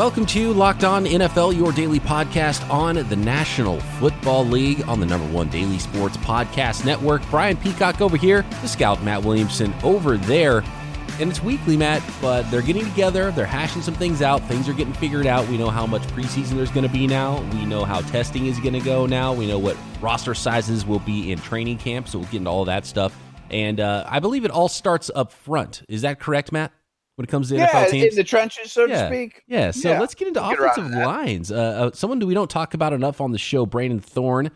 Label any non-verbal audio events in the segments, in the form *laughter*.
Welcome to Locked On NFL, your daily podcast on the National Football League on the number one daily sports podcast network. Brian Peacock over here, the scout Matt Williamson over there. And it's weekly, Matt, but they're getting together. They're hashing some things out. Things are getting figured out. We know how much preseason there's going to be now. We know how testing is going to go now. We know what roster sizes will be in training camp. So we'll get into all that stuff. And uh, I believe it all starts up front. Is that correct, Matt? When it comes to yeah, NFL teams, in the trenches, so yeah. to speak. Yeah. So Yeah. let's get into We'll offensive lines. Uh, uh, someone we don't talk about enough on the show, Brandon Thorn,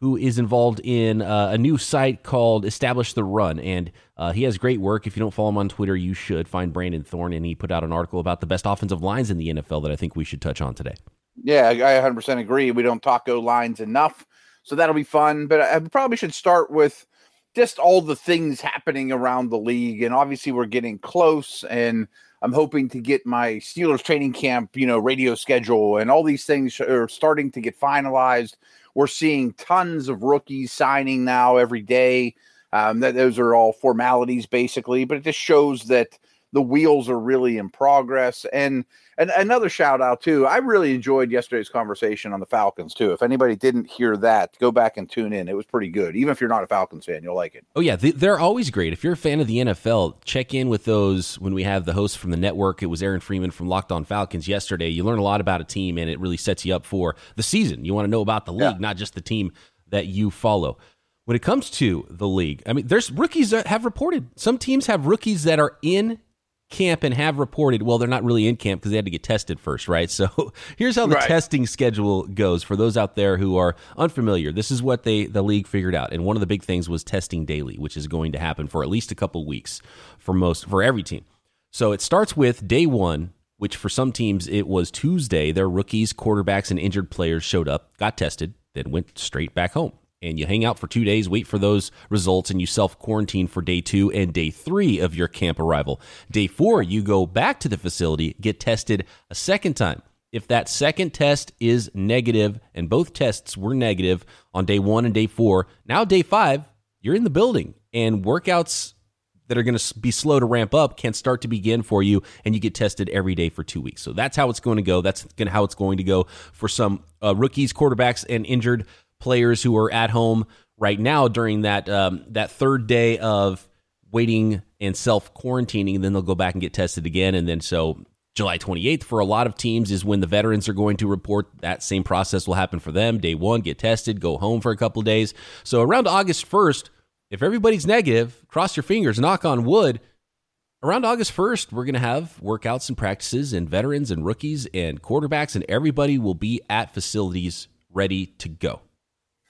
who is involved in uh, a new site called Establish the Run, and uh, he has great work. If you don't follow him on Twitter, you should find Brandon Thorn, and he put out an article about the best offensive lines in the NFL that I think we should touch on today. Yeah, I 100% agree. We don't talk O lines enough, so that'll be fun. But I probably should start with just all the things happening around the league, and obviously we're getting close. And I'm hoping to get my Steelers training camp, you know, radio schedule, and all these things are starting to get finalized. We're seeing tons of rookies signing now every day. Um, that those are all formalities basically, but it just shows that the wheels are really in progress. And and another shout out too. I really enjoyed yesterday's conversation on the Falcons too. If anybody didn't hear that, go back and tune in. It was pretty good. Even if you're not a Falcons fan, you'll like it. Oh yeah, they- they're always great. If you're a fan of the NFL, check in with those when we have the hosts from the network. It was Aaron Freeman from Locked On Falcons yesterday. You learn a lot about a team, and it really sets you up for the season. You want to know about the league, Yeah. not just the team that you follow. When it comes to the league, I mean, there's rookies that have reported. Some teams have rookies that are in camp and have reported. Well, they're not really in camp because they had to get tested first, right? *laughs* So here's how the Right. testing schedule goes for those out there who are unfamiliar. This is what they the league figured out, and one of the big things was testing daily, which is going to happen for at least a couple weeks for most for every team. So it starts with day one, which for some teams it was Tuesday. Their rookies, quarterbacks, and injured players showed up, got tested, then went straight back home. And you hang out for two days, wait for those results, and you self quarantine for day two and day three of your camp arrival. Day four, you go back to the facility, get tested a second time. If that second test is negative, and both tests were negative on day one and day four, now day five, you're in the building and workouts that are going to be slow to ramp up can start to begin for you and you get tested every day for two weeks so that's how it's going to go that's how it's going to go for some uh, rookies quarterbacks and injured players who are at home right now during that um, that third day of waiting and self quarantining then they'll go back and get tested again and then so July 28th for a lot of teams is when the veterans are going to report that same process will happen for them day 1 get tested go home for a couple of days so around August 1st if everybody's negative, cross your fingers, knock on wood. Around August 1st, we're going to have workouts and practices, and veterans and rookies and quarterbacks, and everybody will be at facilities ready to go.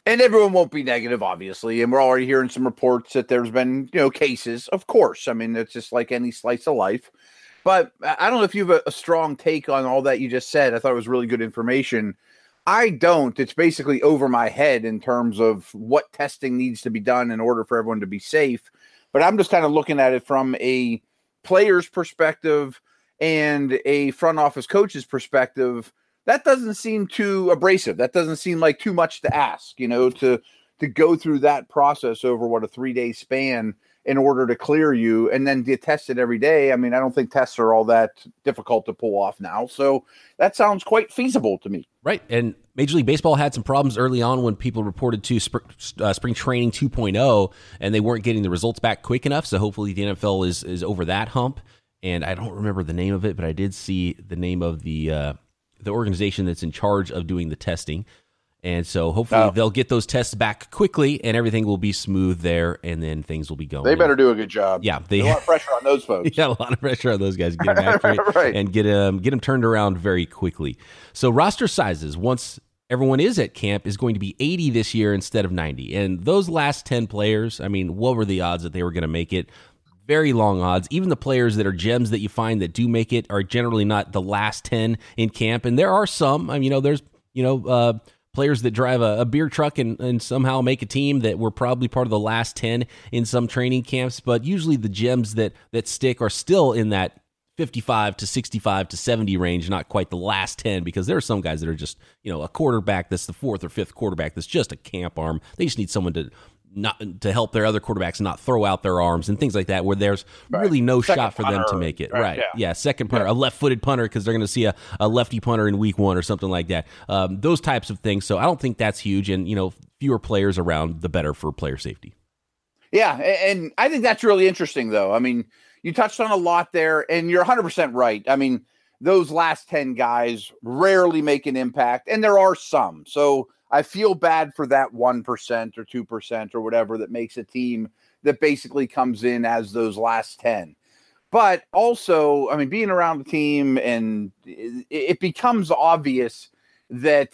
And everyone won't be negative, obviously. And we're already hearing some reports that there's been, you know, cases. Of course. I mean, it's just like any slice of life. But I don't know if you have a, a strong take on all that you just said. I thought it was really good information. I don't. It's basically over my head in terms of what testing needs to be done in order for everyone to be safe. But I'm just kind of looking at it from a player's perspective and a front office coach's perspective. That doesn't seem too abrasive. That doesn't seem like too much to ask, you know, to to go through that process over what a three day span in order to clear you and then get tested every day. I mean, I don't think tests are all that difficult to pull off now. So that sounds quite feasible to me. Right. And Major League Baseball had some problems early on when people reported to spr- uh, spring training 2.0 and they weren't getting the results back quick enough. So hopefully the NFL is, is over that hump. And I don't remember the name of it, but I did see the name of the uh, the organization that's in charge of doing the testing. And so hopefully Oh. they'll get those tests back quickly and everything will be smooth there and then things will be going. They better do a good job. Yeah, they- There's a lot of *laughs* pressure on those folks. got a lot of pressure on those guys. Get them *laughs* Right. and get them get them turned around very quickly. So roster sizes once everyone is at camp is going to be 80 this year instead of 90. And those last 10 players, I mean, what were the odds that they were going to make it? Very long odds. Even the players that are gems that you find that do make it are generally not the last 10 in camp. And there are some, I mean, you know, there's, you know, uh, players that drive a, a beer truck and, and somehow make a team that were probably part of the last 10 in some training camps but usually the gems that that stick are still in that 55 to 65 to 70 range not quite the last 10 because there are some guys that are just you know a quarterback that's the fourth or fifth quarterback that's just a camp arm they just need someone to not to help their other quarterbacks not throw out their arms and things like that, where there's right. really no second shot for punter, them to make it. Right? right. Yeah. yeah. Second punter, yeah. a left-footed punter because they're going to see a, a lefty punter in week one or something like that. Um, those types of things. So I don't think that's huge. And you know, fewer players around, the better for player safety. Yeah, and I think that's really interesting, though. I mean, you touched on a lot there, and you're 100 percent right. I mean, those last 10 guys rarely make an impact, and there are some. So I feel bad for that 1% or 2% or whatever that makes a team that basically comes in as those last 10. But also, I mean, being around the team and it, becomes obvious that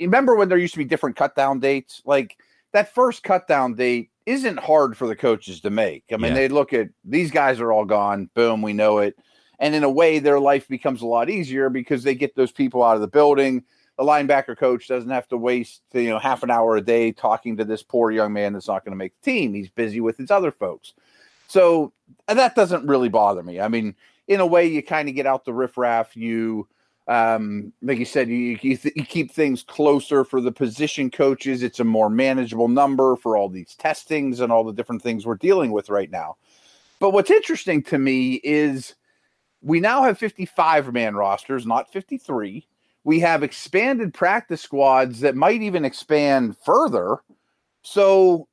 remember when there used to be different cut down dates? Like that first cut down date isn't hard for the coaches to make. I mean, yeah. they look at these guys are all gone, boom, we know it. And in a way, their life becomes a lot easier because they get those people out of the building the linebacker coach doesn't have to waste you know half an hour a day talking to this poor young man that's not going to make the team. He's busy with his other folks. So that doesn't really bother me. I mean, in a way, you kind of get out the riffraff. You, um, like you said, you, you, th- you keep things closer for the position coaches. It's a more manageable number for all these testings and all the different things we're dealing with right now. But what's interesting to me is we now have 55 man rosters, not 53 we have expanded practice squads that might even expand further. So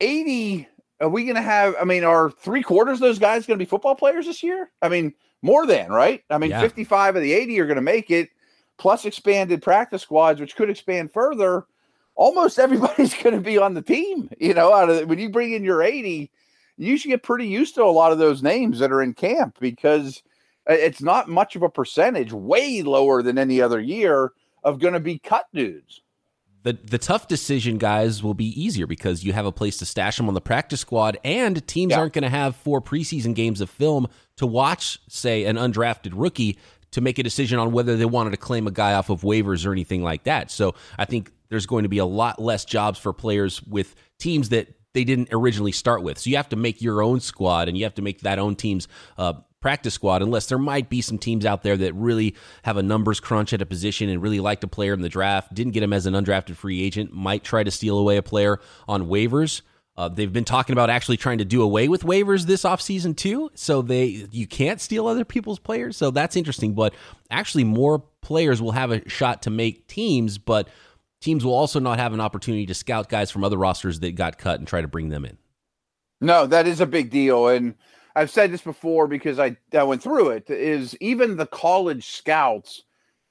80 are we going to have I mean are 3 quarters of those guys going to be football players this year? I mean more than, right? I mean yeah. 55 of the 80 are going to make it plus expanded practice squads which could expand further. Almost *laughs* everybody's going to be on the team, you know, out of when you bring in your 80, you should get pretty used to a lot of those names that are in camp because it's not much of a percentage, way lower than any other year of going to be cut dudes. The, the tough decision, guys, will be easier because you have a place to stash them on the practice squad, and teams yeah. aren't going to have four preseason games of film to watch, say, an undrafted rookie to make a decision on whether they wanted to claim a guy off of waivers or anything like that. So I think there's going to be a lot less jobs for players with teams that they didn't originally start with. So you have to make your own squad and you have to make that own team's uh, practice squad unless there might be some teams out there that really have a numbers crunch at a position and really liked a player in the draft, didn't get him as an undrafted free agent, might try to steal away a player on waivers. Uh, they've been talking about actually trying to do away with waivers this offseason too. So they you can't steal other people's players. So that's interesting. But actually more players will have a shot to make teams, but teams will also not have an opportunity to scout guys from other rosters that got cut and try to bring them in. No, that is a big deal. And I've said this before because I, I went through it is even the college scouts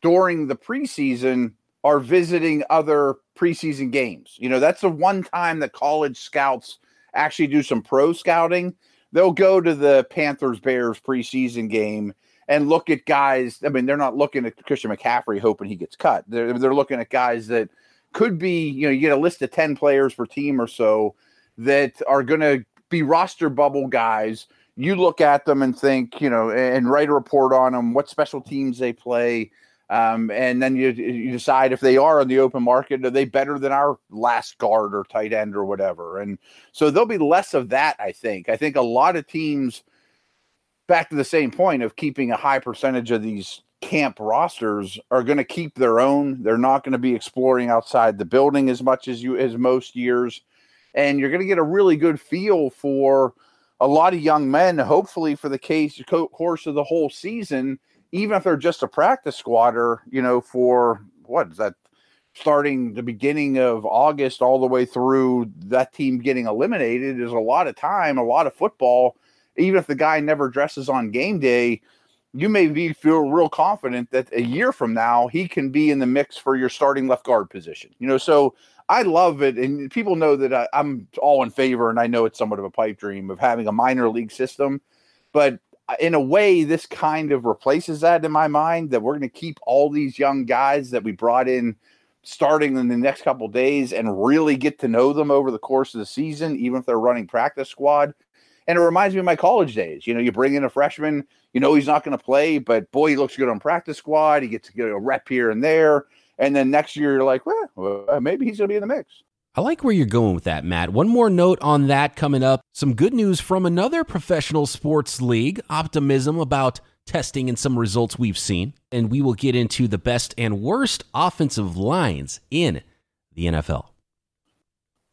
during the preseason are visiting other preseason games. You know, that's the one time that college scouts actually do some pro scouting. They'll go to the Panthers Bears preseason game and look at guys. I mean, they're not looking at Christian McCaffrey hoping he gets cut. They're, they're looking at guys that could be, you know, you get a list of 10 players per team or so that are going to be roster bubble guys you look at them and think, you know, and write a report on them, what special teams they play. Um, and then you, you decide if they are on the open market, are they better than our last guard or tight end or whatever? And so there'll be less of that, I think. I think a lot of teams, back to the same point of keeping a high percentage of these camp rosters, are going to keep their own. They're not going to be exploring outside the building as much as you as most years, and you're going to get a really good feel for a lot of young men, hopefully for the case course of the whole season, even if they're just a practice squatter, you know, for what is that starting the beginning of August all the way through that team getting eliminated is a lot of time, a lot of football. Even if the guy never dresses on game day, you may be feel real confident that a year from now he can be in the mix for your starting left guard position. You know, so I love it, and people know that I, am all in favor, and I know it's somewhat of a pipe dream of having a minor league system, but in a way, this kind of replaces that in my mind. That we're going to keep all these young guys that we brought in starting in the next couple days and really get to know them over the course of the season, even if they're running practice squad. And it reminds me of my college days. You know, you bring in a freshman, you know he's not going to play, but boy, he looks good on practice squad. He gets to get a rep here and there and then next year you're like, well, maybe he's going to be in the mix. I like where you're going with that, Matt. One more note on that coming up. Some good news from another professional sports league. Optimism about testing and some results we've seen. And we will get into the best and worst offensive lines in the NFL.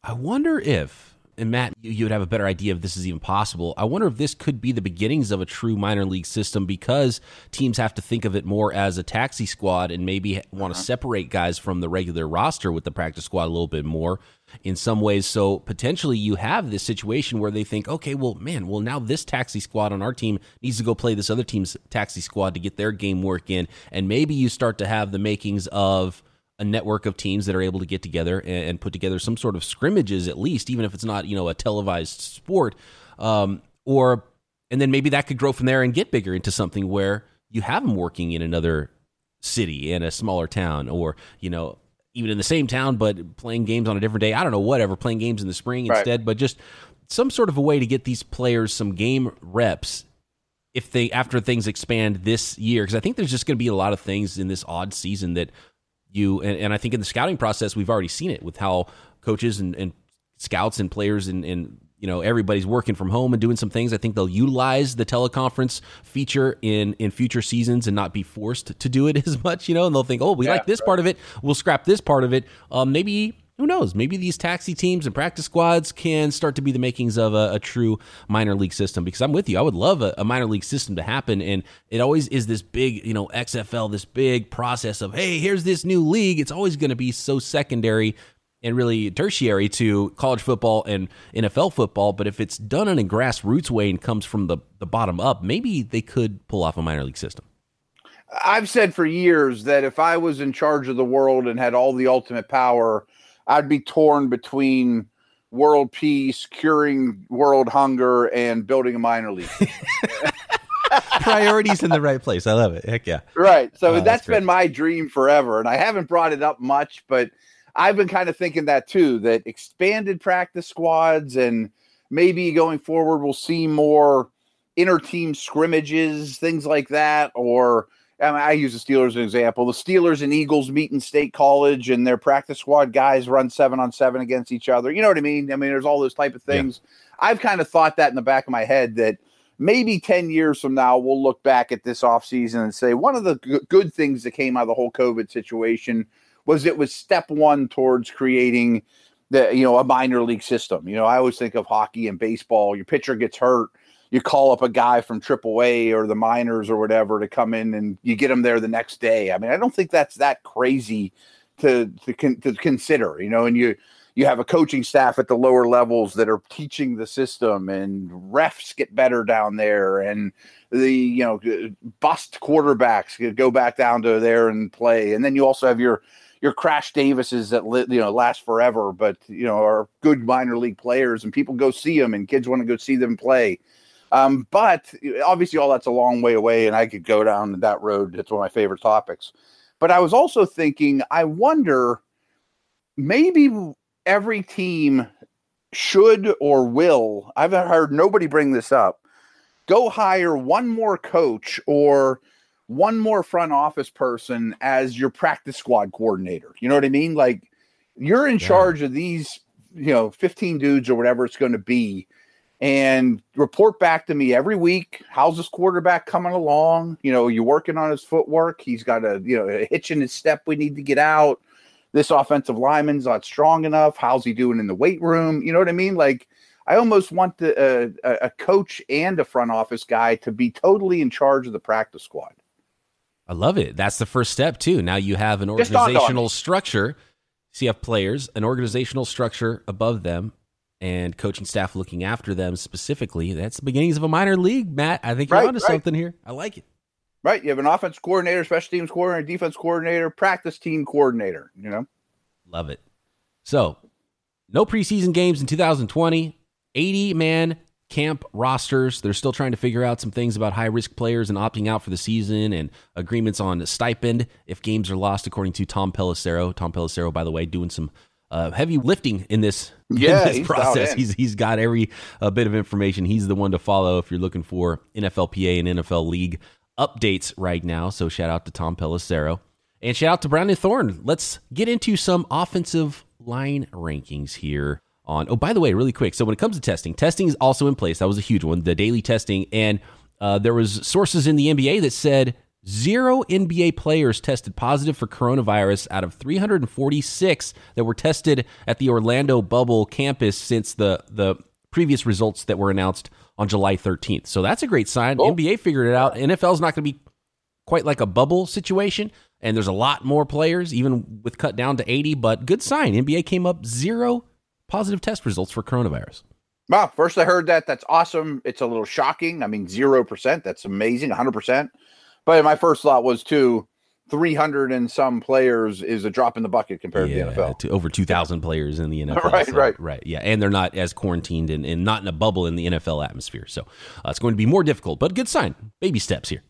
I wonder if and Matt, you, you would have a better idea if this is even possible. I wonder if this could be the beginnings of a true minor league system because teams have to think of it more as a taxi squad and maybe want to uh-huh. separate guys from the regular roster with the practice squad a little bit more in some ways. So potentially you have this situation where they think, okay, well, man, well, now this taxi squad on our team needs to go play this other team's taxi squad to get their game work in. And maybe you start to have the makings of a network of teams that are able to get together and, and put together some sort of scrimmages at least, even if it's not, you know, a televised sport. Um, or, and then maybe that could grow from there and get bigger into something where you have them working in another city in a smaller town or, you know, even in the same town, but playing games on a different day. I don't know, whatever, playing games in the spring right. instead, but just some sort of a way to get these players some game reps if they after things expand this year because I think there's just going to be a lot of things in this odd season that you and, and, I think in the scouting process we've already seen it with how coaches and, and scouts and players and, and you know everybody's working from home and doing some things. I think they'll utilize the teleconference feature in in future seasons and not be forced to do it *laughs* as much. You know, and they'll think, oh, we yeah, like this right. part of it, we'll scrap this part of it. Um, maybe who knows? Maybe these taxi teams and practice squads can start to be the makings of a, a true minor league system. Because I'm with you, I would love a, a, minor league system to happen, and it always is this big, you know, XFL, this big process of hey, here's this new league. It's always going to be so secondary and really tertiary to college football and NFL football. But if it's done in a grassroots way and comes from the, the bottom up, maybe they could pull off a minor league system. I've said for years that if I was in charge of the world and had all the ultimate power, I'd be torn between world peace, curing world hunger, and building a minor league. *laughs* Priorities in the right place. I love it. Heck yeah. Right. So oh, that's, that's been my dream forever. And I haven't brought it up much, but I've been kind of thinking that too, that expanded practice squads and maybe going forward we'll see more inter team scrimmages, things like that, or I, mean, I use the Steelers as an example. The Steelers and Eagles meet in state college, and their practice squad guys run seven on seven against each other. You know what I mean? I mean, there's all those type of things. Yeah. I've kind of thought that in the back of my head that maybe 10 years from now, we'll look back at this offseason and say one of the g- good things that came out of the whole COVID situation was it was step one towards creating the you know a minor league system. You know, I always think of hockey and baseball. Your pitcher gets hurt you call up a guy from AAA or the minors or whatever to come in and you get him there the next day. I mean, I don't think that's that crazy to to, con- to consider, you know, and you you have a coaching staff at the lower levels that are teaching the system and refs get better down there and the you know bust quarterbacks go back down to there and play and then you also have your your crash davises that you know last forever but you know are good minor league players and people go see them and kids want to go see them play um, but obviously, all that's a long way away, and I could go down that road. It's one of my favorite topics. But I was also thinking, I wonder maybe every team should or will, I've heard nobody bring this up, go hire one more coach or one more front office person as your practice squad coordinator. You know what I mean? Like you're in yeah. charge of these, you know, 15 dudes or whatever it's going to be and report back to me every week. How's this quarterback coming along? You know, you're working on his footwork. He's got a you know a hitch in his step. We need to get out. This offensive lineman's not strong enough. How's he doing in the weight room? You know what I mean? Like, I almost want the, uh, a coach and a front office guy to be totally in charge of the practice squad. I love it. That's the first step too. Now you have an organizational structure. So you have players, an organizational structure above them, and coaching staff looking after them specifically. That's the beginnings of a minor league, Matt. I think you're right, onto right. something here. I like it. Right. You have an offense coordinator, special teams coordinator, defense coordinator, practice team coordinator, you know? Love it. So, no preseason games in 2020, 80 man camp rosters. They're still trying to figure out some things about high risk players and opting out for the season and agreements on stipend if games are lost, according to Tom Pelissero. Tom Pelissero, by the way, doing some uh, heavy lifting in this, yeah, in this he's process. He's he's got every uh, bit of information. He's the one to follow if you're looking for NFLPA and NFL League updates right now. So shout out to Tom Pelissero and shout out to Brandon Thorn. Let's get into some offensive line rankings here. On oh, by the way, really quick. So when it comes to testing, testing is also in place. That was a huge one. The daily testing, and uh, there was sources in the NBA that said Zero NBA players tested positive for coronavirus out of 346 that were tested at the Orlando bubble campus since the, the previous results that were announced on July 13th. So that's a great sign. Oh. NBA figured it out. NFL's not going to be quite like a bubble situation, and there's a lot more players, even with cut down to 80, but good sign. NBA came up zero positive test results for coronavirus. Wow, first I heard that. That's awesome. It's a little shocking. I mean, 0%. That's amazing. 100%. But my first thought was too 300 and some players is a drop in the bucket compared yeah, to the NFL. To over 2,000 players in the NFL. *laughs* right, so, right. Right. Yeah. And they're not as quarantined and, and not in a bubble in the NFL atmosphere. So uh, it's going to be more difficult, but good sign. Baby steps here.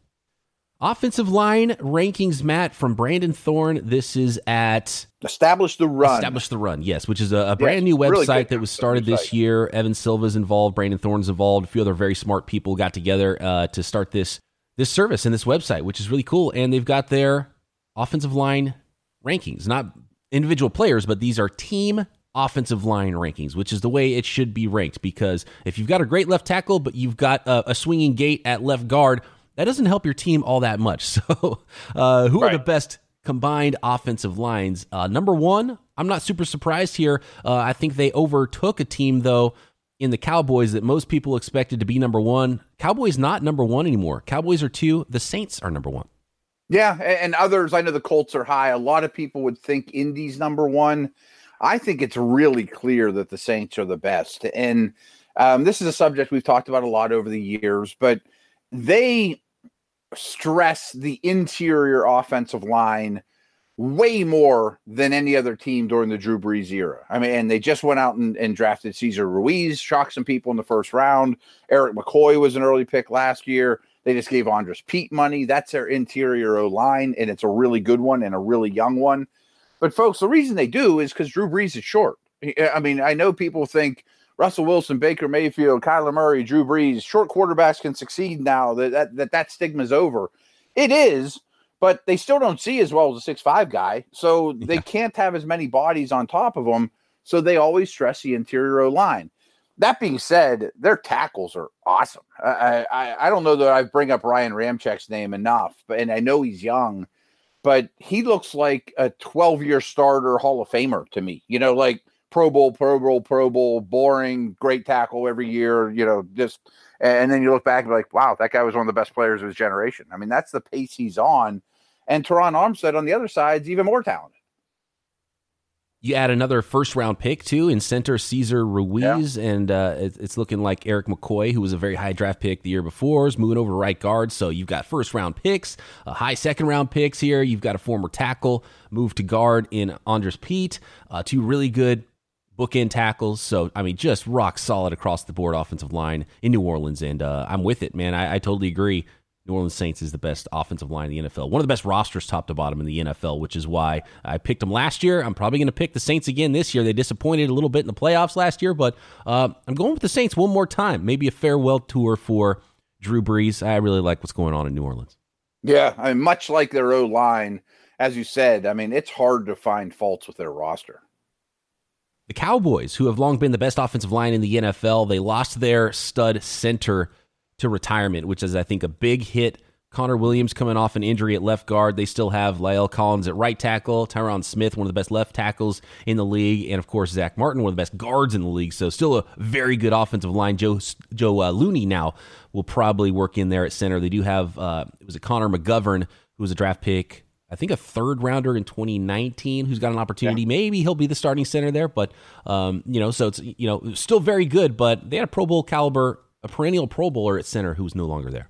Offensive line rankings, Matt, from Brandon Thorn. This is at Establish the Run. Establish the Run, yes, which is a, a brand yes, new website really that was started this year. Evan Silva's involved, Brandon Thorn's involved, a few other very smart people got together uh, to start this this service and this website, which is really cool. And they've got their offensive line rankings, not individual players, but these are team offensive line rankings, which is the way it should be ranked. Because if you've got a great left tackle, but you've got a, a swinging gate at left guard, that doesn't help your team all that much. *laughs* So, uh, who right. are the best combined offensive lines? Uh, number one, I'm not super surprised here. Uh, I think they overtook a team, though, in the Cowboys that most people expected to be number one. Cowboys not number one anymore. Cowboys are two. The Saints are number one. Yeah, and others. I know the Colts are high. A lot of people would think Indy's number one. I think it's really clear that the Saints are the best. And um, this is a subject we've talked about a lot over the years, but they stress the interior offensive line way more than any other team during the Drew Brees era. I mean, and they just went out and, and drafted Cesar Ruiz, shocked some people in the first round. Erik McCoy was an early pick last year. They just gave Andrus Peat money. That's their interior O line, and it's a really good one and a really young one. But folks, the reason they do is because Drew Brees is short. I mean, I know people think Russell Wilson, Baker Mayfield, Kyler Murray, Drew Brees, short quarterbacks can succeed now that that that, that stigma is over. It is, but they still don't see as well as a six five guy. So *laughs* yeah. they can't have as many bodies on top of them. So they always stress the interior line. That being said, their tackles are awesome. I, I, I don't know that I bring up Ryan Ramczyk's name enough, but and I know he's young, but he looks like a 12 year starter Hall of Famer to me. You know, like Pro Bowl, Pro Bowl, Pro Bowl, boring, great tackle every year. You know, just and then you look back and be like, wow, that guy was one of the best players of his generation. I mean, that's the pace he's on. And Terron Armstead on the other side is even more talented. You add another first round pick too in center Cesar Ruiz, yeah. and uh, it's looking like Erik McCoy, who was a very high draft pick the year before, is moving over to right guard. So you've got first round picks, a high second round picks here. You've got a former tackle move to guard in Andrus Peat, uh, two really good bookend tackles. So, I mean, just rock solid across the board offensive line in New Orleans. And uh, I'm with it, man. I, I, totally agree. New Orleans Saints is the best offensive line in the NFL. One of the best rosters top to bottom in the NFL, which is why I picked them last year. I'm probably going to pick the Saints again this year. They disappointed a little bit in the playoffs last year, but uh, I'm going with the Saints one more time. Maybe a farewell tour for Drew Brees. I really like what's going on in New Orleans. Yeah, I mean, much like their O line, as you said, I mean, it's hard to find faults with their roster. The Cowboys, who have long been the best offensive line in the NFL, they lost their stud center to retirement, which is, I think, a big hit. Connor Williams coming off an injury at left guard. They still have La'el Collins at right tackle, Tyron Smith, one of the best left tackles in the league, and of course Zack Martin, one of the best guards in the league. So still a very good offensive line. Joe Joe uh, Looney now will probably work in there at center. They do have uh, it was a Connor McGovern who was a draft pick I think a third rounder in 2019 who's got an opportunity. Yeah. Maybe he'll be the starting center there, but um, you know, so it's you know still very good. But they had a Pro Bowl caliber, a perennial Pro Bowler at center who's no longer there.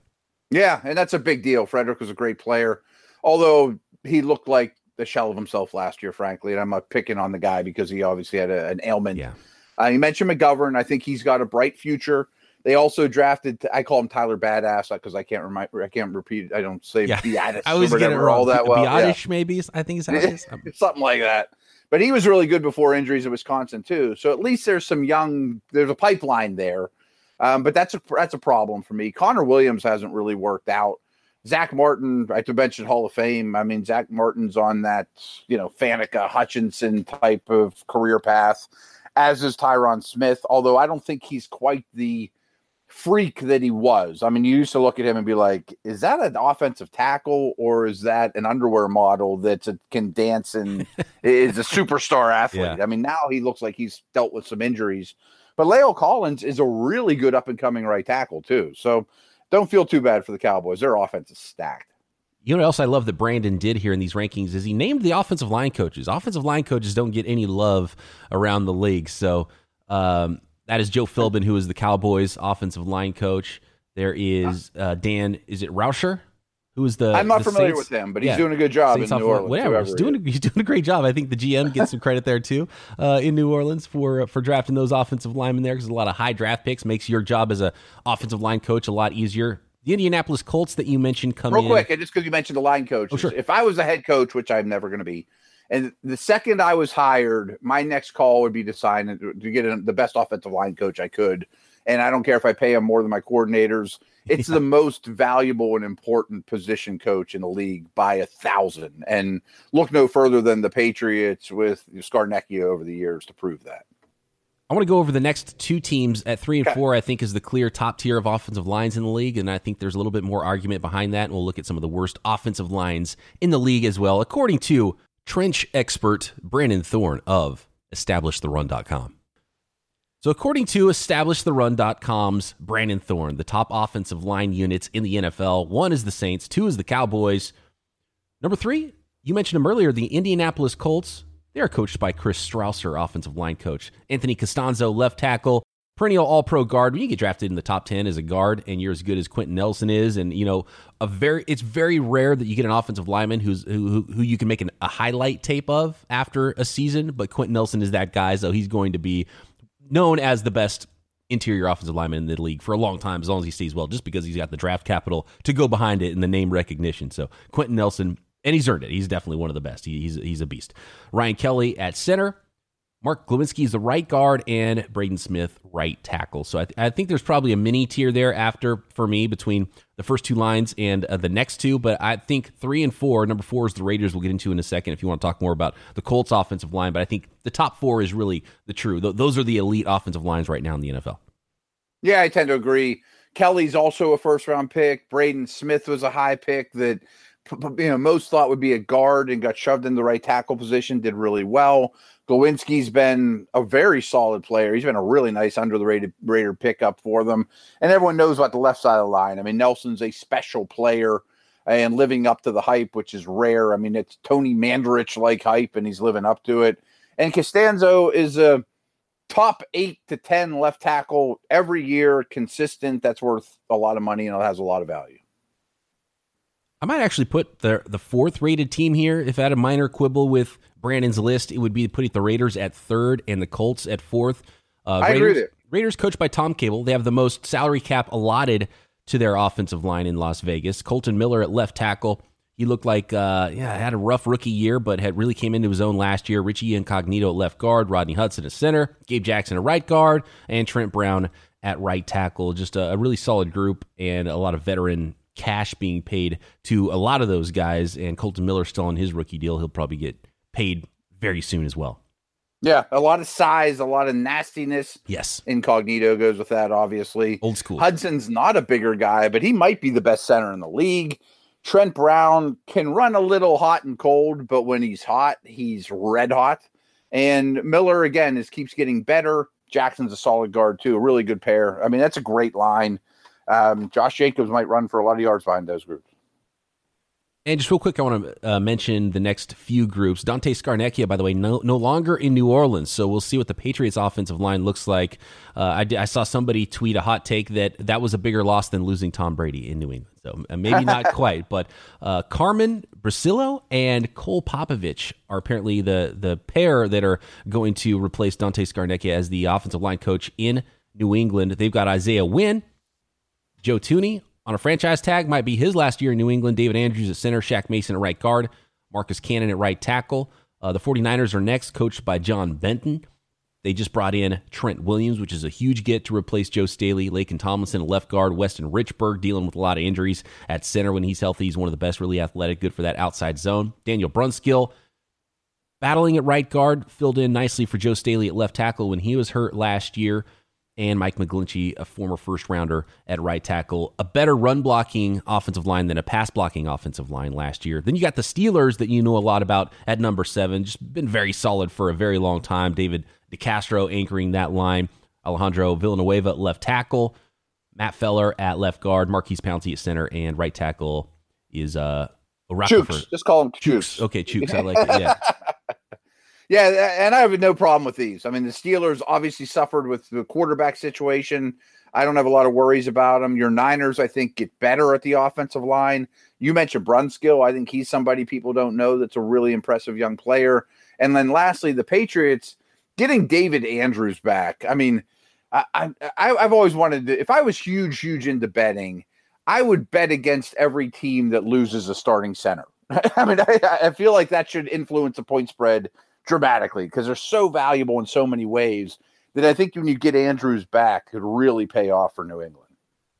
Yeah, and that's a big deal. Frederick was a great player, although he looked like the shell of himself last year, frankly. And I'm not picking on the guy because he obviously had a, an ailment. Yeah. Uh, you mentioned McGovern. I think he's got a bright future. They also drafted. I call him Tyler Badass because I can't remind. I can't repeat. I don't say yeah. Biadass. I was getting all that well. Biadish, yeah. maybe I think is *laughs* something like that. But he was really good before injuries at Wisconsin too. So at least there's some young. There's a pipeline there. Um, but that's a that's a problem for me. Connor Williams hasn't really worked out. Zack Martin, I mentioned Hall of Fame. I mean, Zack Martin's on that, you know, Faneca Hutchinson type of career path, as is Tyron Smith. Although I don't think he's quite the freak that he was. I mean, you used to look at him and be like, is that an offensive tackle or is that an underwear model that can dance and *laughs* is a superstar athlete? Yeah. I mean, now he looks like he's dealt with some injuries. But La'el Collins is a really good up and coming right tackle, too. So don't feel too bad for the Cowboys. Their offense is stacked. You know what else I love that Brandon did here in these rankings is he named the offensive line coaches. Offensive line coaches don't get any love around the league. So um, that is Joe Philbin, who is the Cowboys offensive line coach. There is uh, Dan, is it Roushar? Who is the? I'm not the familiar Saints- with him, but he's yeah. doing a good job Saints in New Orleans. Whatever, he's doing a, he's doing a great job. I think the GM gets some credit there too uh, in New Orleans for for drafting those offensive linemen there because a lot of high draft picks makes your job as a offensive line coach a lot easier. The Indianapolis Colts that you mentioned come in. Real in. quick, and just because you mentioned the line coach, Oh, sure. if I was a head coach, which I'm never going to be, and the second I was hired, my next call would be to sign to get the best offensive line coach I could. And I don't care if I pay him more than my coordinators. It's the most valuable and important position coach in the league by a thousand. And look no further than the Patriots with Scarnecchia over the years to prove that. I want to go over the next two teams at three and Okay. four. I think is the clear top tier of offensive lines in the league, and I think there's a little bit more argument behind that. And we'll look at some of the worst offensive lines in the league as well, according to trench expert Brandon Thorn of EstablishTheRun.com. So, according to EstablishTheRun.com's Brandon Thorn, the top offensive line units in the NFL one is the Saints, two is the Cowboys. Number three, you mentioned him earlier, the Indianapolis Colts. They are coached by Chris Strausser, offensive line coach. Anthony Castonzo, left tackle, perennial all pro guard. When you get drafted in the top 10 as a guard and you're as good as Quenton Nelson is, and, you know, a very, it's very rare that you get an offensive lineman who's, who, who, who you can make an, a highlight tape of after a season, but Quenton Nelson is that guy, so he's going to be known as the best interior offensive lineman in the league for a long time, as long as he stays well, just because he's got the draft capital to go behind it and the name recognition. So Quenton Nelson, and he's earned it. He's definitely one of the best. He, he's he's a beast. Ryan Kelly at center. Mark Glowinski is the right guard, and Braden Smith right tackle. So I, th- I think there's probably a mini tier there after for me between the first two lines and uh, the next two. But I think three and four. Number four is the Raiders. We'll get into in a second if you want to talk more about the Colts offensive line. But I think the top four is really the true. Th- those are the elite offensive lines right now in the NFL. Yeah, I tend to agree. Kelly's also a first round pick. Braden Smith was a high pick that you know most thought would be a guard and got shoved in the right tackle position. Did really well. Glowinski's been a very solid player. He's been a really nice under the rated Raider pickup for them. And everyone knows about the left side of the line. I mean, Nelson's a special player and living up to the hype, which is rare. I mean, it's Tony Mandarich like hype, and he's living up to it. And Castonzo is a top eight to 10 left tackle every year, consistent. That's worth a lot of money and it has a lot of value. I might actually put the the fourth rated team here. If I had a minor quibble with Brandon's list, it would be putting the Raiders at third and the Colts at fourth. Uh, I agree Raiders, with you. Raiders coached by Tom Cable. They have the most salary cap allotted to their offensive line in Las Vegas. Kolton Miller at left tackle. He looked like uh, yeah, had a rough rookie year, but had really came into his own last year. Richie Incognito at left guard, Rodney Hudson at center, Gabe Jackson at right guard, and Trent Brown at right tackle. Just a, a really solid group and a lot of veteran cash being paid to a lot of those guys. And Kolton Miller still on his rookie deal. He'll probably get paid very soon as well. Yeah, a lot of size, a lot of nastiness. Yes, Incognito goes with that, obviously. old school. Hudson's not a bigger guy, but he might be the best center in the league. Trent Brown can run a little hot and cold, but when he's hot, he's red hot. And Miller again is keeps getting better. Jackson's a solid guard too, a really good pair. I mean, that's a great line. Um, Josh Jacobs might run for a lot of yards behind those groups. And just real quick, I want to uh, mention the next few groups. Dante Scarnecchia, by the way, no, no longer in New Orleans, so we'll see what the Patriots' offensive line looks like. Uh, I, saw somebody tweet a hot take that that was a bigger loss than losing Tom Brady in New England. So uh, maybe not *laughs* quite, but uh, Carmen Bricillo and Cole Popovich are apparently the the pair that are going to replace Dante Scarnecchia as the offensive line coach in New England. They've got Isaiah Wynn, Joe Thuney on a franchise tag. Might be his last year in New England. David Andrews at center, Shaq Mason at right guard, Marcus Cannon at right tackle. Uh, the 49ers are next, coached by John Benton. They just brought in Trent Williams, which is a huge get to replace Joe Staley, Laken Tomlinson at left guard, Weston Richburg dealing with a lot of injuries at center when he's healthy. He's one of the best, really athletic, good for that outside zone. Daniel Brunskill battling at right guard, filled in nicely for Joe Staley at left tackle when he was hurt last year. And Mike McGlinchey, a former first rounder at right tackle. A better run blocking offensive line than a pass blocking offensive line last year. Then you got the Steelers that you know a lot about at number seven, just been very solid for a very long time. David DeCastro anchoring that line. Alejandro Villanueva at left tackle. Matt Feiler at left guard. Maurkice Pouncey at center. And right tackle is uh, Chuks. Just call him Chuks. Okay, Chuks. I like it. Yeah. *laughs* Yeah, and I have no problem with these. I mean, the Steelers obviously suffered with the quarterback situation. I don't have a lot of worries about them. Your Niners, I think, get better at the offensive line. You mentioned Brunskill. I think he's somebody people don't know that's a really impressive young player. And then lastly, the Patriots getting David Andrews back. I mean, I, I I've always wanted to. If I was huge, huge into betting, I would bet against every team that loses a starting center. *laughs* I mean, I, I feel like that should influence the point spread dramatically because they're so valuable in so many ways that I think when you get Andrews back, could really pay off for New England.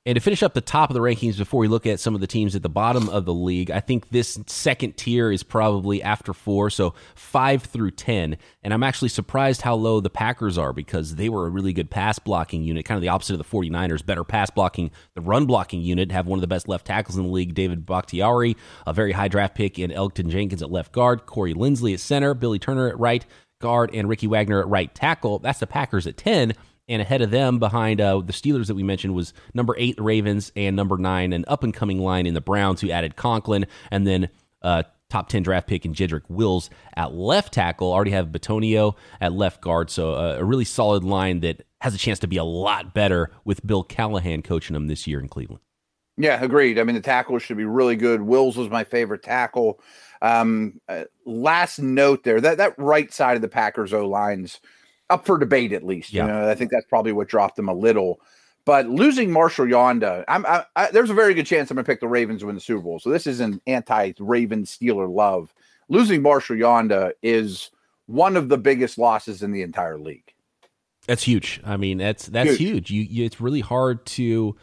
And to finish up the top of the rankings before we look at some of the teams at the bottom of the league, I think this second tier is probably after four, so five through 10. And I'm actually surprised how low the Packers are because they were a really good pass blocking unit, kind of the opposite of the 49ers. Better pass blocking, the run blocking unit, have one of the best left tackles in the league, David Bakhtiari, a very high draft pick in Elgton Jenkins at left guard, Corey Linsley at center, Billy Turner at right guard, and Ricky Wagner at right tackle. That's the Packers at 10 and ahead of them, behind uh, the Steelers that we mentioned, was number eight, the Ravens, and number nine, an up and coming line in the Browns, who added Conklin, and then uh, top 10 draft pick in Jedrick Wills at left tackle. Already have Bitonio at left guard. So uh, a really solid line that has a chance to be a lot better with Bill Callahan coaching them this year in Cleveland. Yeah, agreed. I mean, the tackle should be really good. Wills was my favorite tackle. Um, uh, last note there that that right side of the Packers O lines up for debate at least. Yeah. You know, I think that's probably what dropped them a little. But losing Marshall Yanda, I'm, I, I, there's a very good chance I'm going to pick the Ravens to win the Super Bowl. So this is an anti-Raven Steeler love. Losing Marshall Yanda is one of the biggest losses in the entire league. That's huge. I mean, that's that's huge. huge. You, you, it's really hard to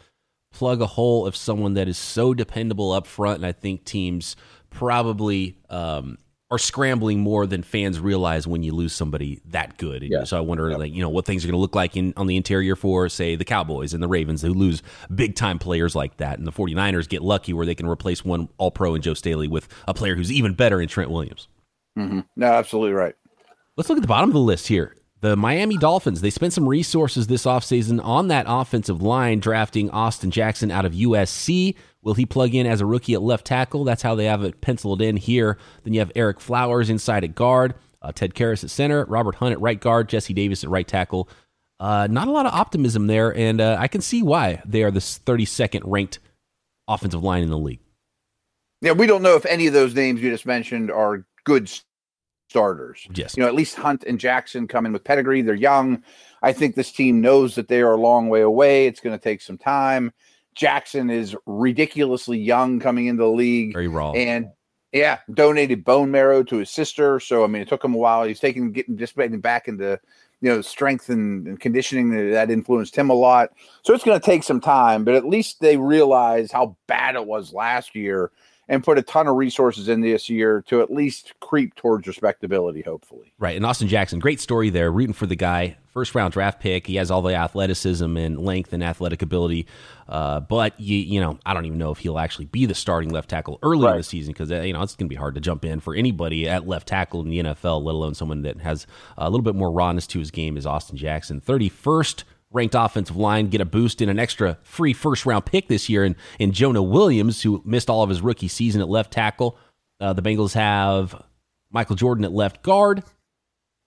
plug a hole of someone that is so dependable up front, and I think teams probably um, are scrambling more than fans realize when you lose somebody that good. Yeah. So I wonder, yeah. like, you know, what things are going to look like in on the interior for, say, the Cowboys and the Ravens who lose big time players like that. And the 49ers get lucky where they can replace one all pro in Joe Staley with a player who's even better in Trent Williams. Mm-hmm. No, absolutely right. Let's look at the bottom of the list here. The Miami Dolphins, they spent some resources this offseason on that offensive line, drafting Austin Jackson out of USC. Will he plug in as a rookie at left tackle? That's how they have it penciled in here. Then you have Ereck Flowers inside at guard, uh, Ted Karras at center, Robert Hunt at right guard, Jesse Davis at right tackle. Uh, not a lot of optimism there, and uh, I can see why they are the 32nd ranked offensive line in the league. Yeah, we don't know if any of those names you just mentioned are good starters. Yes. You know, at least Hunt and Jackson come in with pedigree. They're young. I think this team knows that they are a long way away. It's going to take some time. Jackson is ridiculously young coming into the league. Very raw. And yeah, donated bone marrow to his sister. So I mean, it took him a while. He's taking getting just getting back into you know strength and, and conditioning that influenced him a lot. So it's going to take some time, but at least they realize how bad it was last year and put a ton of resources in this year to at least creep towards respectability, hopefully. Right. And Austin Jackson, great story there, rooting for the guy. First round draft pick. He has all the athleticism and length and athletic ability. Uh, but, you, you know, I don't even know if he'll actually be the starting left tackle early right. in the season because, uh, you know, it's going to be hard to jump in for anybody at left tackle in the NFL, let alone someone that has a little bit more rawness to his game as Austin Jackson. 31st ranked offensive line get a boost in an extra free first round pick this year And, in Jonah Williams, who missed all of his rookie season at left tackle. Uh, the Bengals have Michael Jordan at left guard,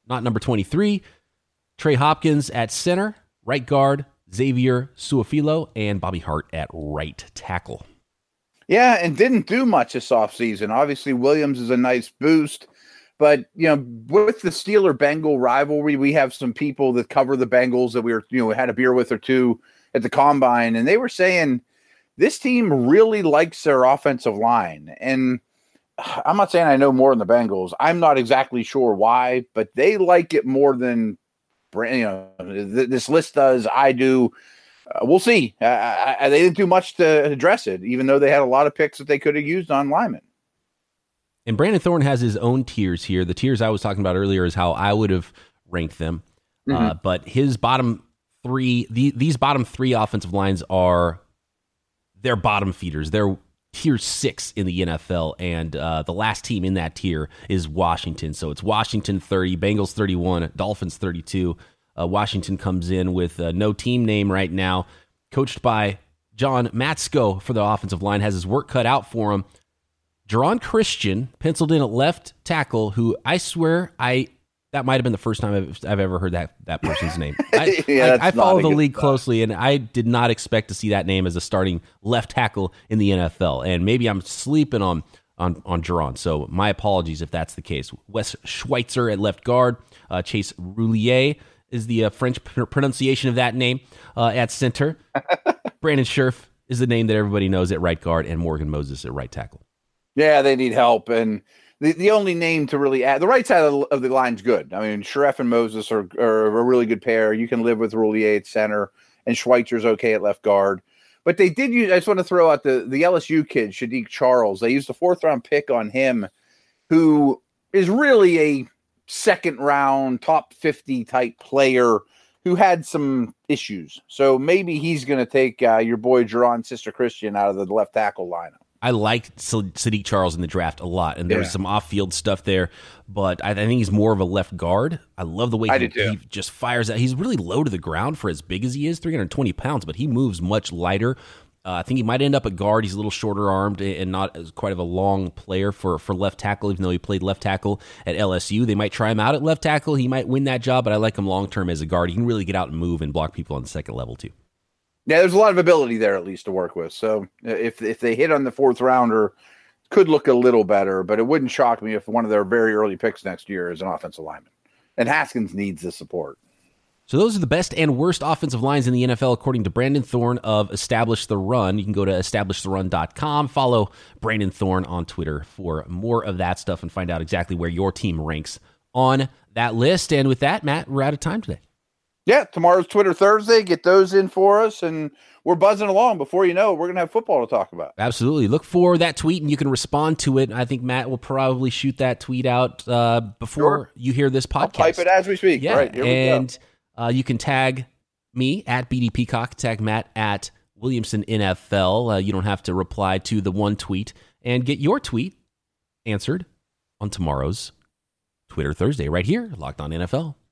not number 23. Trey Hopkins at center, right guard, Xavier Su'a-Filo, and Bobby Hart at right tackle. Yeah, and didn't do much this offseason. Obviously, Williams is a nice boost. But you know, with the Steeler Bengal rivalry, we have some people that cover the Bengals that we were, you know, had a beer with or two at the combine, and they were saying this team really likes their offensive line. And *sighs* I'm not saying I know more than the Bengals. I'm not exactly sure why, but they like it more than you know this list does. I do. Uh, we'll see. Uh, I, they didn't do much to address it, even though they had a lot of picks that they could have used on linemen. And Brandon Thorn has his own tiers here. The tiers I was talking about earlier is how I would have ranked them. Uh, mm-hmm. Uh, but his bottom three the, these bottom three offensive lines are they're bottom feeders. They're tier six in the NFL, and uh, the last team in that tier is Washington. So it's Washington 30, Bengals 31, Dolphins 32. Uh, Washington comes in with uh, no team name right now, coached by John Matsko for the offensive line, has his work cut out for him. Geron Christian penciled in at left tackle, who I swear I that might have been the first time I've, I've ever heard that that person's name. *laughs* I, yeah, I, I follow the league closely, and I did not expect to see that name as a starting left tackle in the NFL. And maybe I'm sleeping on on on Geron. So my apologies if that's the case. Wes Schweitzer at left guard, uh, Chase Roullier is the uh, French pr- pronunciation of that name uh, at center. *laughs* Brandon Scherff is the name that everybody knows at right guard, and Morgan Moses at right tackle. Yeah, they need help, and the, the only name to really add the right side of the, of the line's good. I mean, Scherff and Moses are, are a really good pair. You can live with Roullier at center, and Schweitzer's okay at left guard. But they did use. I just want to throw out the the LSU kid, Saahdiq Charles. They used a fourth round pick on him, who is really a second round top fifty type player who had some issues. So maybe he's going to take uh, your boy Geron Sister Christian out of the left tackle lineup. I liked Saahdiq Charles in the draft a lot, and there yeah. was some off-field stuff there, but I, I, think he's more of a left guard. I love the way he, he, just fires out. He's really low to the ground for as big as he is, 320 pounds, but he moves much lighter. Uh, I think he might end up at guard. He's a little shorter armed and not as quite of a long player for, for left tackle, even though he played left tackle at LSU. They might try him out at left tackle. He might win that job, but I like him long term as a guard. He can really get out and move and block people on the second level, too. Yeah, there's a lot of ability there at least to work with. So uh, if if they hit on the fourth rounder, could look a little better, but it wouldn't shock me if one of their very early picks next year is an offensive lineman. And Haskins needs the support. So those are the best and worst offensive lines in the NFL according to Brandon Thorn of Establish the Run. You can go to establishtheRun.com, follow Brandon Thorn on Twitter for more of that stuff and find out exactly where your team ranks on that list. And with that, Matt, we're out of time today yeah, tomorrow's Twitter Thursday. Get those in for us, and we're buzzing along. Before you know it, we're going to have football to talk about. Absolutely. Look for that tweet, and you can respond to it. I think Matt will probably shoot that tweet out uh, before sure. you hear this podcast. I'll type it as we speak. Yeah, right, and uh, you can tag me at BD Peacock, tag Matt at Williamson NFL. Uh, you don't have to reply to the one tweet, and get your tweet answered on tomorrow's Twitter Thursday right here, Locked On NFL.